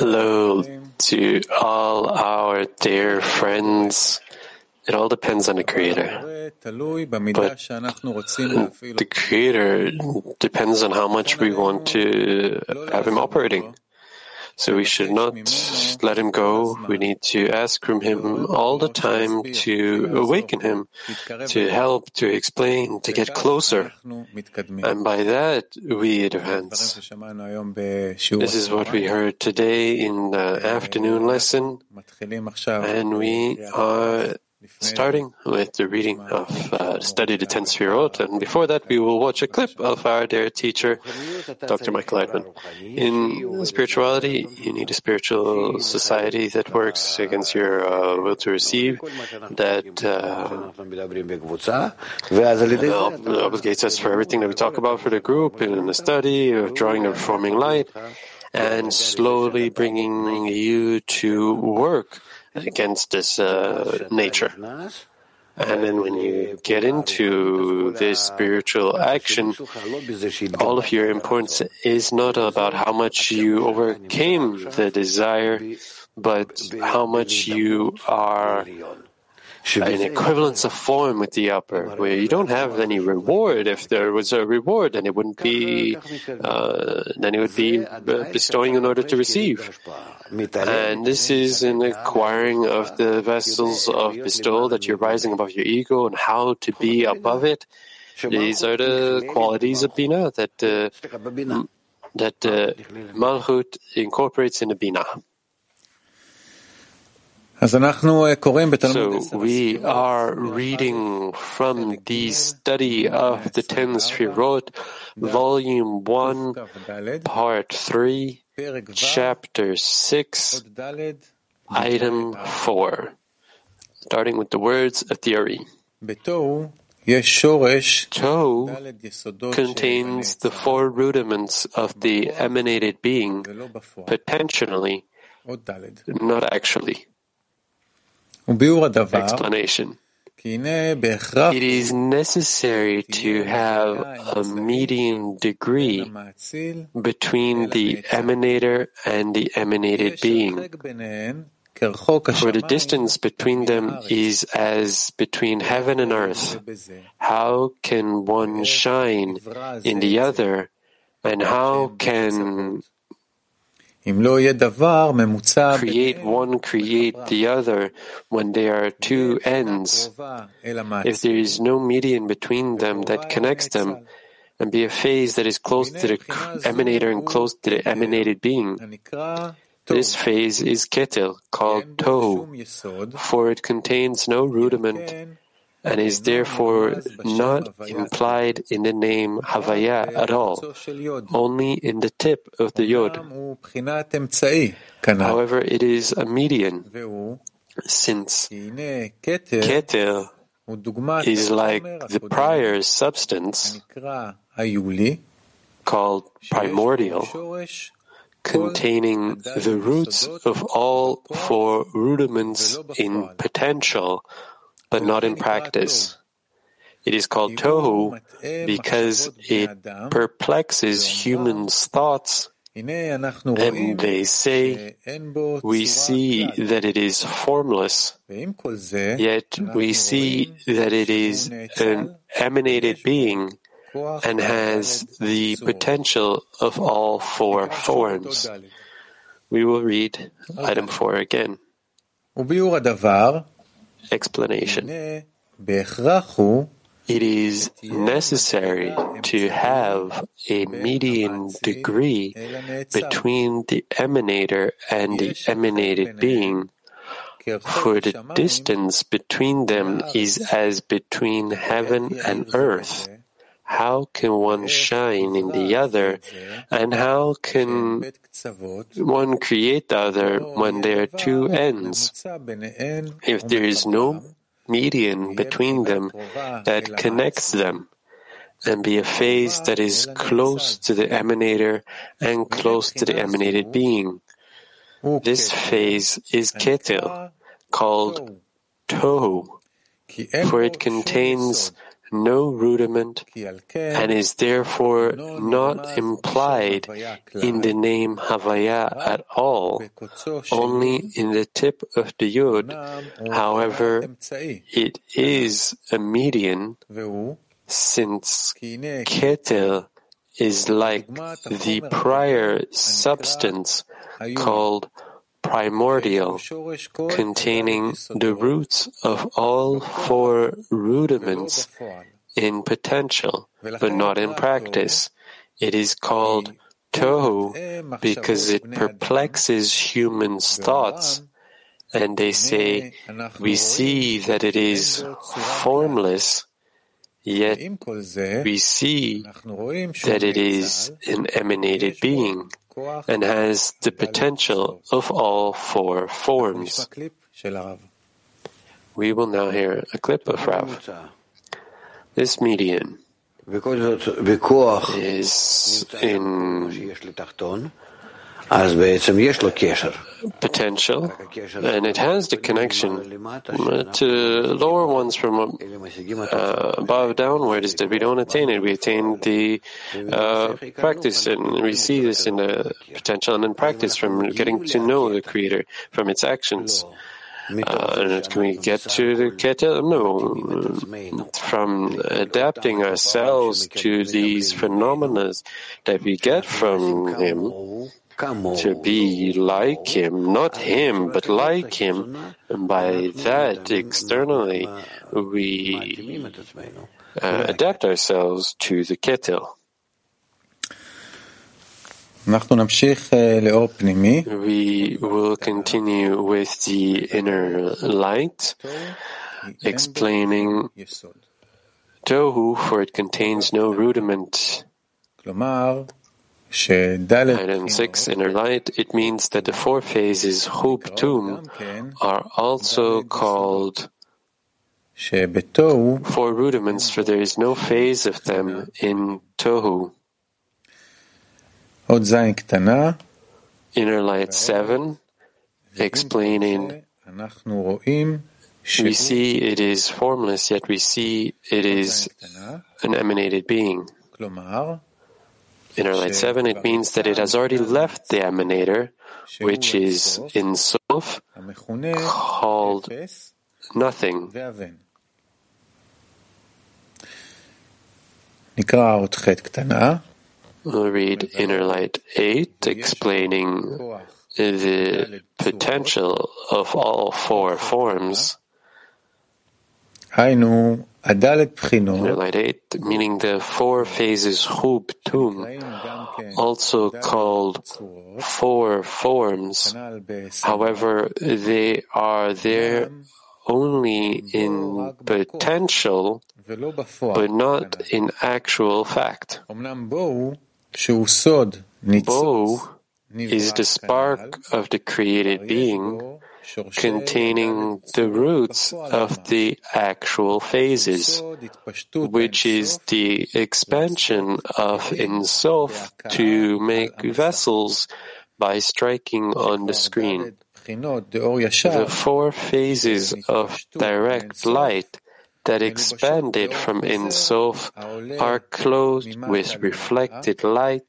Hello to all our dear friends. It all depends on the Creator. But the Creator depends on how much we want to have Him operating. So we should not let him go. We need to ask from him all the time to awaken him, to help, to explain, to get closer. And by that, we advance. This is what we heard today in the afternoon lesson. And we are starting with the reading of uh, Study the Ten Sfirot, and before that we will watch a clip of our dear teacher, Dr. Michael Laitman. In spirituality, you need a spiritual society that works against your uh, will to receive, that uh, obligates us for everything that we talk about for the group, in the study, of drawing and forming light, and slowly bringing you to work against this uh, nature. And then when you get into this spiritual action, all of your importance is not about how much you overcame the desire, but how much you are an equivalence of form with the upper, where you don't have any reward. If there was a reward, then it wouldn't be, uh, then it would be bestowing in order to receive. And this is an acquiring of the vessels of bestowal that you're rising above your ego and how to be above it. These are the qualities of Bina that uh, that uh, Malchut incorporates in the Bina. So we are reading from the study of the Ten Sfirot, Volume 1, Part 3, Chapter 6, Item 4, starting with the words of theory. Tohu contains the four rudiments of the emanated being, potentially, not actually. Explanation. It is necessary to have a medium degree between the emanator and the emanated being. For the distance between them is as between heaven and earth. How can one shine in the other, and how can create one create the other when there are two ends. If there is no median between them that connects them, and be a phase that is close to the emanator and close to the emanated being, this phase is Keter, called tohu, for it contains no rudiment and is therefore not implied in the name Havaya at all, only in the tip of the Yod. However, it is a median, since Keter is like the prior substance called primordial, containing the roots of all four rudiments in potential but not in practice. It is called tohu because it perplexes humans' thoughts, and they say, We see that it is formless, yet we see that it is an emanated being and has the potential of all four forms. We will read item 4 again. Explanation. It is necessary to have a median degree between the emanator and the emanated being, for the distance between them is as between heaven and earth. How can one shine in the other, and how can one create the other when there are two ends? If there is no median between them that connects them, and be a phase that is close to the emanator and close to the emanated being. This phase is Keter, called tohu, for it contains no rudiment and is therefore not implied in the name Havaya at all, only in the tip of the Yod. However, it is a median since Keter is like the prior substance called primordial, containing the roots of all four rudiments in potential, but not in practice. It is called tohu because it perplexes humans' thoughts, and they say, we see that it is formless, yet we see that it is an emanated being and has the potential of all four forms. We will now hear a clip of Rav. This median is in potential, and it has the connection to lower ones from uh, above downward is that we don't attain it. We attain the uh, practice, and we see this in the potential and in practice from getting to know the Creator from its actions. Uh, can we get to the Keter? No. From adapting ourselves to these phenomena that we get from Him, to be like Him, not Him, but like Him, and by that externally we uh, adapt ourselves to the Keter. We will continue with the inner light, explaining Tohu, for it contains no rudiment. Item 6, inner light, it means that the four phases, Hub Tum, are also called four rudiments, for there is no phase of them in Tohu. Inner Light 7, explaining we see it is formless, yet we see it is an emanated being. Inner Light 7, it means that it has already left the emanator, which is Ein Sof, called nothing. We'll read Inner Light 8, explaining the potential of all four forms. Inner Light 8, meaning the four phases Hub Tum, also called four forms. However, they are there only in potential, but not in actual fact. Bo is the spark of the created being containing the roots of the actual phases, which is the expansion of Ein Sof to make vessels by striking on the screen. The four phases of direct light that expanded from Ein Sof are clothed with reflected light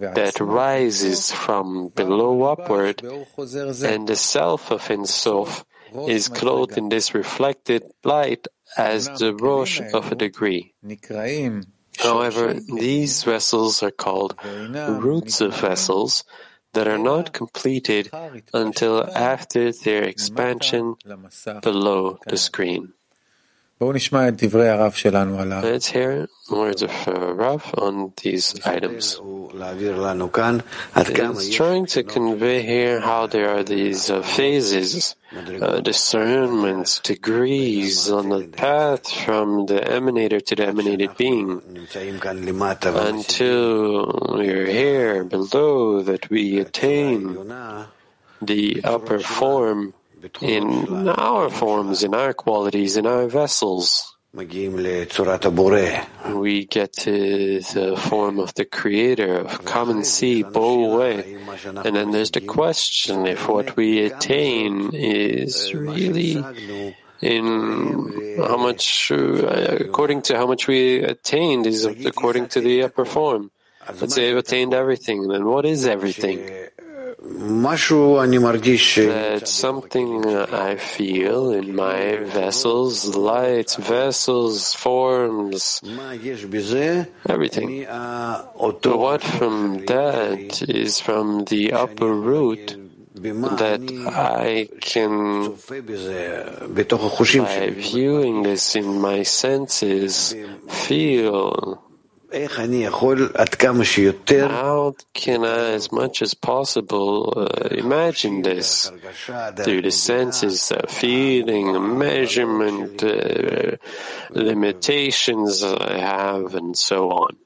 that rises from below upward, and the self of Ein Sof is clothed in this reflected light as the Rosh of a degree. However, these vessels are called roots of vessels that are not completed until after their expansion below the screen. Let's hear words of uh, Rav on these items. It's trying to convey here how there are these uh, phases, uh, discernments, degrees on the path from the emanator to the emanated being. until we're here below that we attain the upper form in our forms, in our qualities, in our vessels. We get to the form of the Creator, of come and see, bow away. And then there's the question if what we attain is really in how much, uh, according to how much we attained, is according to the upper form. Let's say I've attained everything, then what is everything? That something I feel in my vessels, lights, vessels, forms, everything. But what from that is from the upper root that I can, by viewing this in my senses, feel how can I, as much as possible, uh, imagine this through the senses, uh, feeling, measurement, uh, limitations I have, and so on?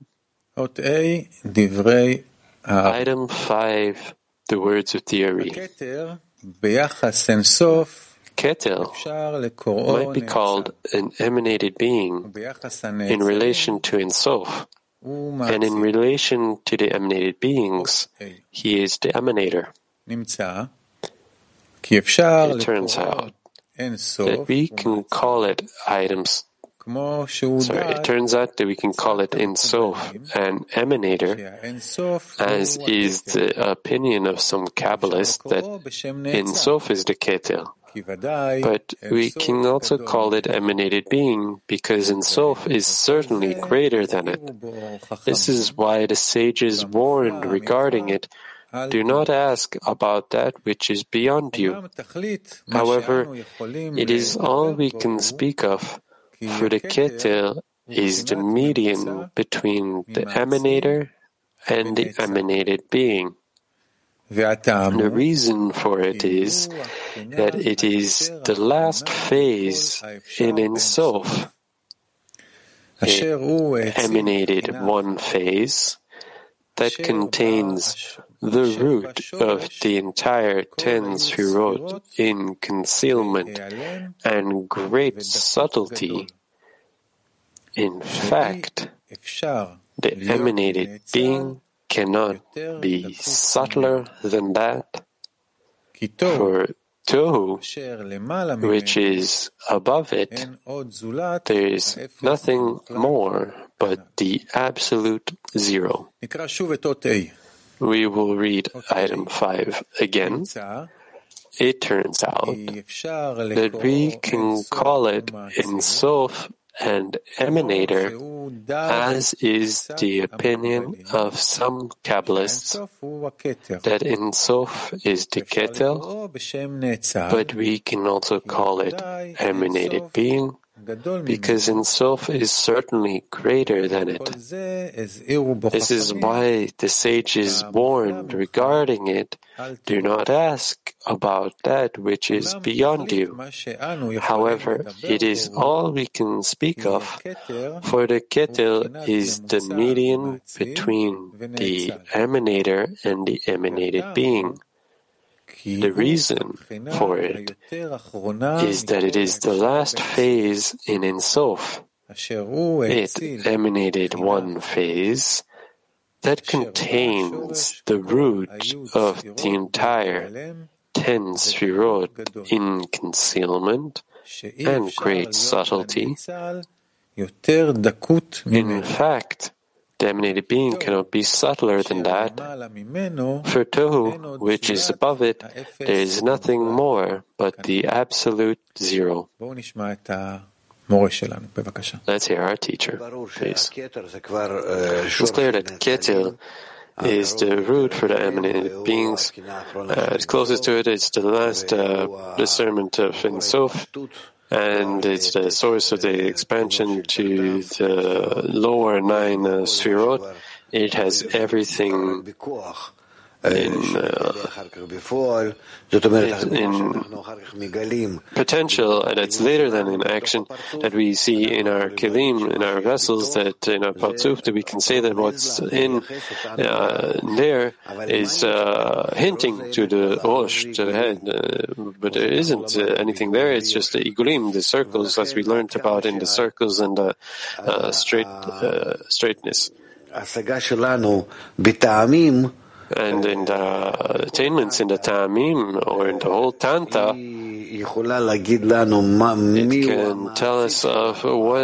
Item 5, the words of theory. Keter might be called an emanated being in relation to Ein Sof, and in relation to the emanated beings, he is the emanator. It turns out that we can call it items. Sorry, it turns out that we can call it Ein Sof, an emanator, as is the opinion of some Kabbalists that Ein Sof is the Keter. But we can also call it emanated being because Sof is certainly greater than it. This is why the sages warned regarding it do not ask about that which is beyond you. However, it is all we can speak of, for the Keter is the median between the emanator and the emanated being. The reason for it is that it is the last phase in itself. It emanated one phase that contains the root of the entire ten sfirot in concealment and great subtlety. In fact, the emanated being cannot be subtler than that. For Tohu, which is above it, there is nothing more but the absolute zero. We will read item 5 again. It turns out that we can call it Ein Sof and emanator, as is the opinion of some Kabbalists, that Ein Sof is the Keter, but we can also call it emanated being, because Ein Sof is certainly greater than it. This is why the sages warned regarding it, do not ask about that which is beyond you. However, it is all we can speak of, for the Keter is the median between the emanator and the emanated being. The reason for it is that it is the last phase in Ein Sof. It emanated one phase that contains the root of the entire ten sfirot in concealment and great subtlety. In fact, the emanated being cannot be subtler than that. For Tohu, which is above it, there is nothing more but the absolute zero. Let's hear our teacher, please. It's clear that Keter is the root for the emanated beings. Uh, it's closest to it, it's the last uh, discernment of Ein Sof, and it's the source of the expansion to the lower nine uh, sfirot. It has everything in, uh, in potential, and it's later than in action that we see in our kelim, in our vessels, that in our parzuf, that we can say that what's in uh, there is uh, hinting to the rosh, to the head, uh, but there isn't uh, anything there. It's just the igulim, the circles, as we learned about in the circles and the uh, straight straightness. And in the attainments in the Ta'amim or in the whole Tanta, it can tell us of what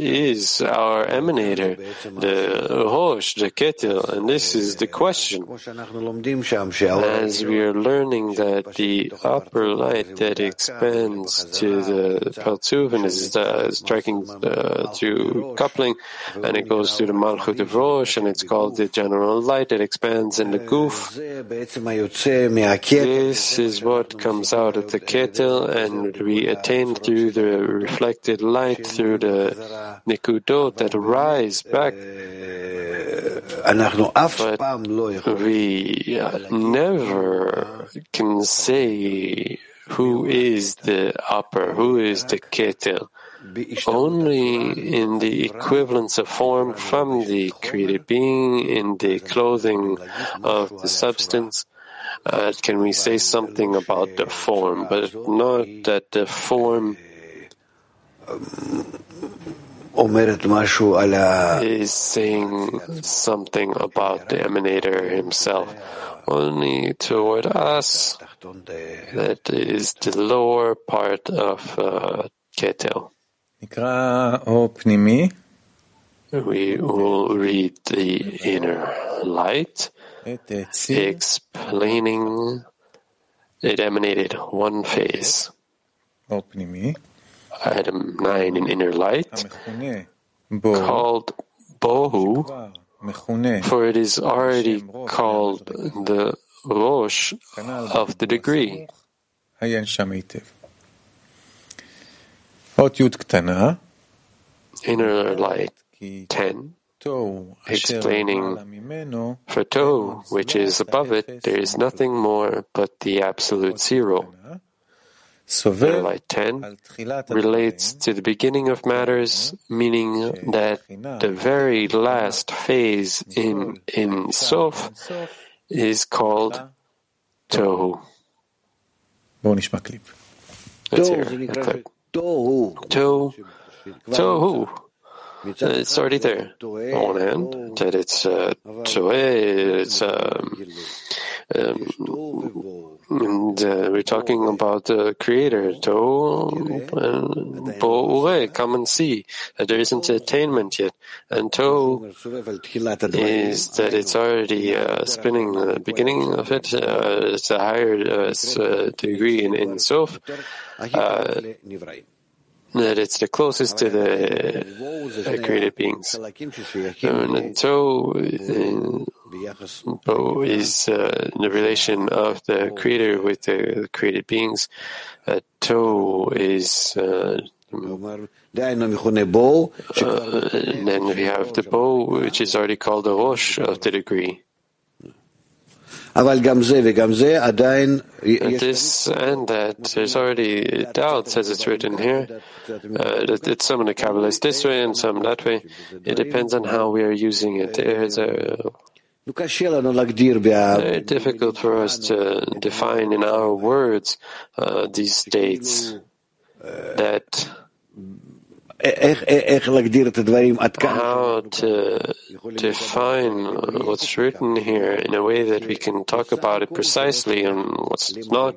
is our emanator, the Rosh, the Keter, and this is the question. As we are learning that the upper light that expands to the and is striking uh, to coupling, and it goes to the Malchut of Rosh, and it's called the general light that expands the Guf. This is what comes out of the Keter, and we attain through the reflected light through the nikudot that rise back. But we uh, never can say who is the upper, who is the Keter. Only in the equivalence of form from the created being, in the clothing of the substance, uh, can we say something about the form, but not that the form is saying something about the emanator himself, only toward us that is the lower part of uh, Keter. We will read the inner light explaining it emanated one phase. Item 9 in inner light, called Bohu, for it is already called the Rosh of the degree. Inner light 10 explaining for Tohu, which is above it, there is nothing more but the absolute zero. Light 10 relates to the beginning of matters, meaning that the very last phase in Ein Sof is called Tohu. Let's hear a clip. Tohu. Tohu. Uh, it's already there. On one hand, that it's uh, it's um, um, and uh, we're talking about the Creator, To and Bo come and see that there isn't attainment yet. And To is that it's already uh, spinning the beginning of it. Uh, it's a higher uh, degree in, Ein Sof. Uh, that it's the closest to the created beings. And so, uh, is uh, the relation of the creator with the created beings. Uh, to is uh, uh, and then we have the bow, which is already called the Rosh of the degree. This and that, there's already doubts, as it's written here, uh, that some of the Kabbalah is this way and some that way. It depends on how we are using it. It's a very difficult for us to define in our words uh, these states that how to define what's written here in a way that we can talk about it precisely and what's not,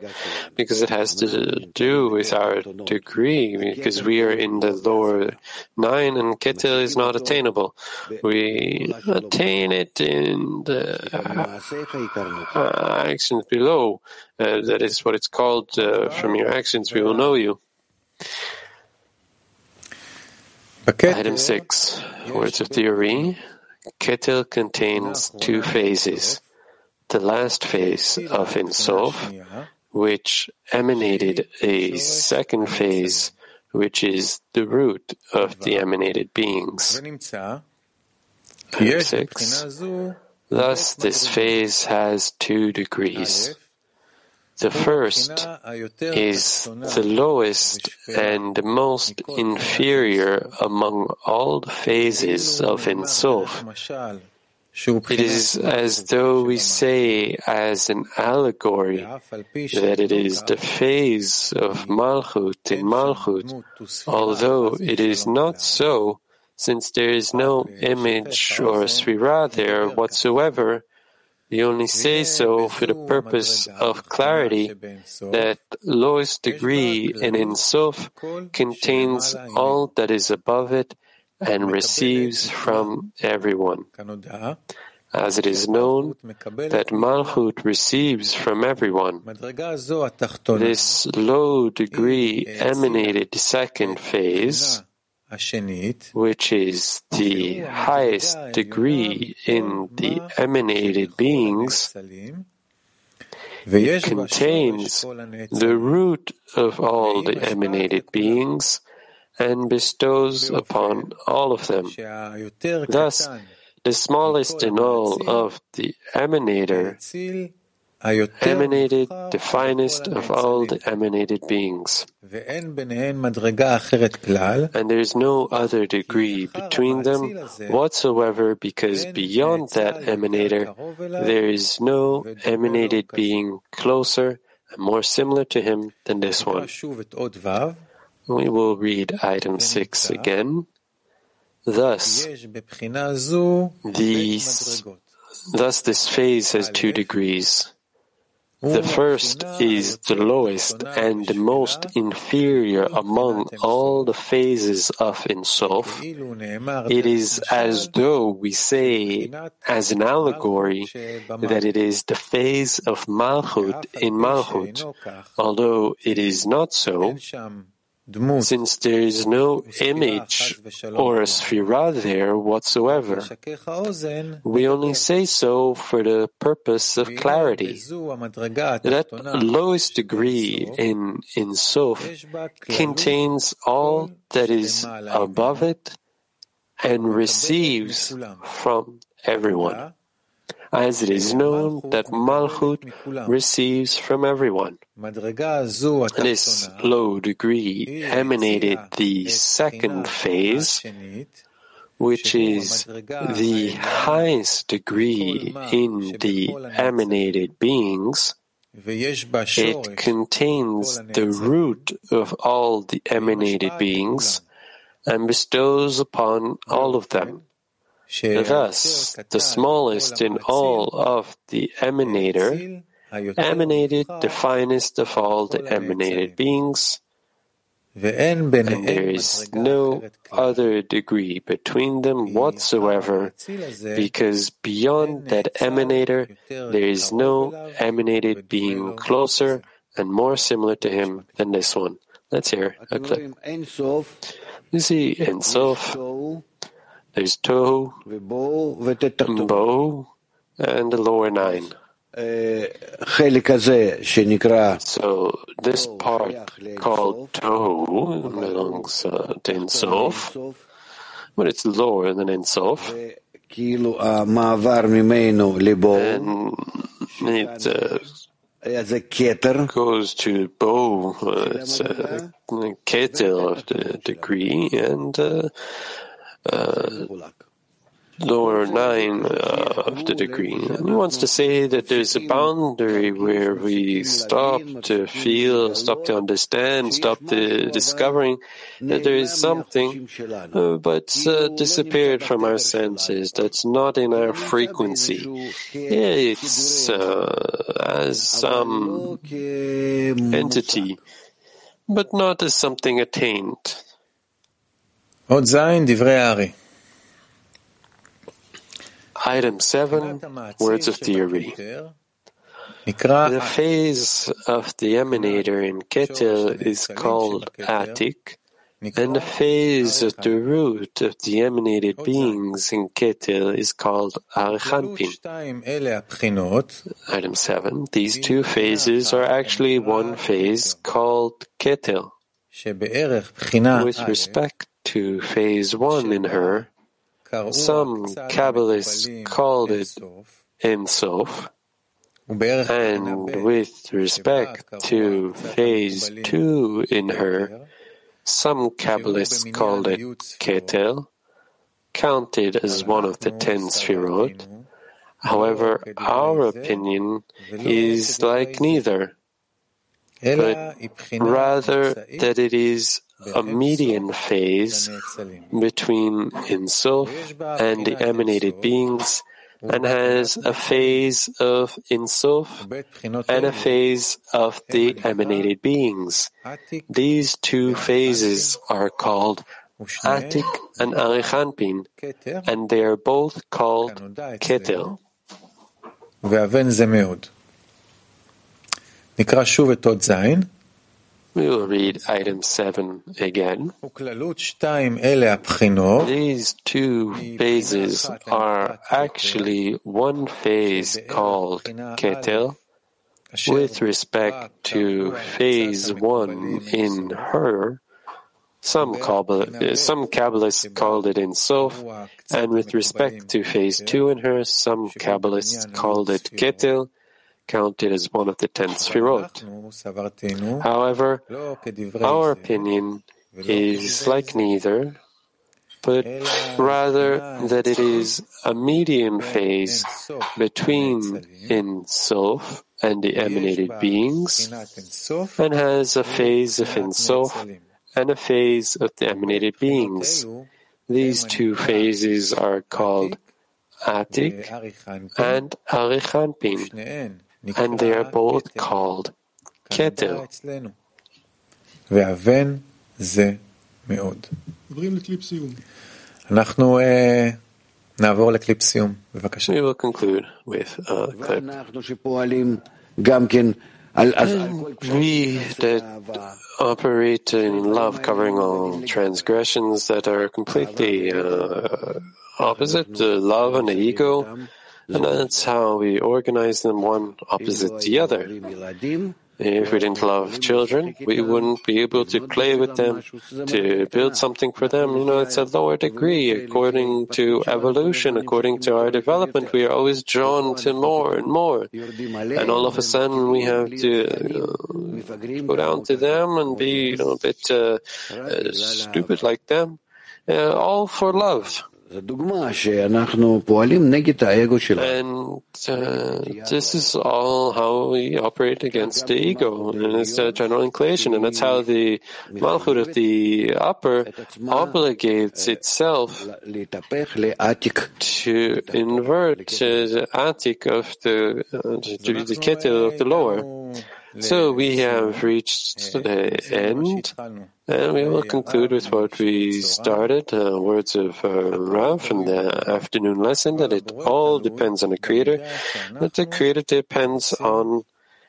because it has to do with our degree, because we are in the lower nine and Keter is not attainable. We attain it in the uh, actions below. Uh, that is what it's called. Uh, from your actions, we will know you. Item 6. Words of theory. Keter contains two phases. The last phase of Ein Sof, which emanated a second phase, which is the root of the emanated beings. Item 6. Thus, this phase has two degrees. The first is the lowest and most inferior among all the phases of Ein Sof. It is as though we say as an allegory that it is the phase of Malchut in Malchut, although it is not so, since there is no image or Sphira there whatsoever, We only say so for the purpose of clarity that lowest degree in Sof contains all that is above it and receives from everyone. As it is known that Malchut receives from everyone, this low degree emanated second phase, which is the highest degree in the emanated beings, it contains the root of all the emanated beings and bestows upon all of them. Thus, the smallest in all of the emanator emanated the finest of all the emanated beings. And there is no other degree between them whatsoever because beyond that emanator there is no emanated being closer and more similar to him than this one. We will read item 6 again. Thus, these, thus this phase has two degrees. The first is the lowest and the most inferior among all the phases of Ein Sof. It is as though we say, as an allegory, that it is the phase of Malchut in Malchut, although it is not so, since there is no image or a sphera there whatsoever. We only say so for the purpose of clarity. That lowest degree in Ein Sof contains all that is above it and receives from everyone as it is known that Malchut receives from everyone. This low degree emanated the second phase, which is the highest degree in the emanated beings. It contains the root of all the emanated beings and bestows upon all of them. Thus, the smallest in all of the emanator emanated the finest of all the emanated beings, and there is no other degree between them whatsoever, because beyond that emanator there is no emanated being closer and more similar to him than this one. Let's hear a clip. You see, Ein Sof, there's Tohu, Bo, and the lower nine. So this part called Tohu belongs uh, to Ein Sof, but it's lower than Ein Sof. And it uh, goes to Bo, uh, it's a Keter of the degree, and uh, uh, lower nine uh, of the degree. And he wants to say that there's a boundary where we stop to feel, stop to understand, stop to discovering that there is something, uh, but uh, disappeared from our senses. That's not in our frequency. It's uh, as some entity, but not as something attained. Item 7, Words of Theory. The phase of the emanator in Keter is called Atik, and the phase of the root of the emanated beings in Keter is called Arich Anpin. Item 7. These two phases are actually one phase called Keter. With respect to phase 1 in her, some Kabbalists called it Ein Sof, and with respect to phase 2 in her, some Kabbalists called it Keter, counted as one of the ten Sfirot. However, our opinion is like neither, but rather that it is a median phase between Ein Sof and the emanated beings and has a phase of Ein Sof and a phase of the emanated beings. These two phases are called Atik and Arich Anpin, and they are both called Keter. ואבן זה מאוד. נקרא שוב את עוד זין. We will read item 7 again. These two phases are actually one phase called Keter with respect to phase 1 in her. Some, some Kabbalists called it Ein Sof, and with respect to phase 2 in her, some Kabbalists called it Keter, counted as one of the ten Sfirot. However, our opinion is like neither, but rather that it is a medium phase between Ein Sof and the emanated beings, and has a phase of Ein Sof and a phase of the emanated beings. These two phases are called Atik and Arich Anpin and they are both called Keter. We will conclude with uh, a clip. We that operate in love, covering all transgressions that are completely uh, opposite, to love and the ego, and that's how we organize them one opposite the other. If we didn't love children, we wouldn't be able to play with them, to build something for them. You know, it's a lower degree according to evolution, according to our development. We are always drawn to more and more. And all of a sudden, we have to uh, go down to them and be you know, a bit uh, uh, stupid like them, uh, all for love. And uh, this is all how we operate against the ego, and it's a general inclination, and that's how the malchut of the upper obligates itself to invert uh, the Atik of the uh, to the Keter of the lower. So we have reached the end, and we will conclude with what we started, uh, words of uh, Rav in the afternoon lesson, that it all depends on the Creator, that the Creator depends on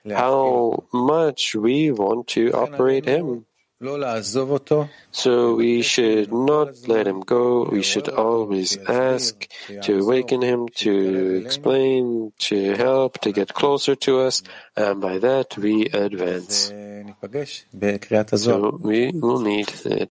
how much we want to operate Him. So we should not let him go. We should always ask to awaken him, to explain, to help, to get closer to us, and by that we advance. So we will need the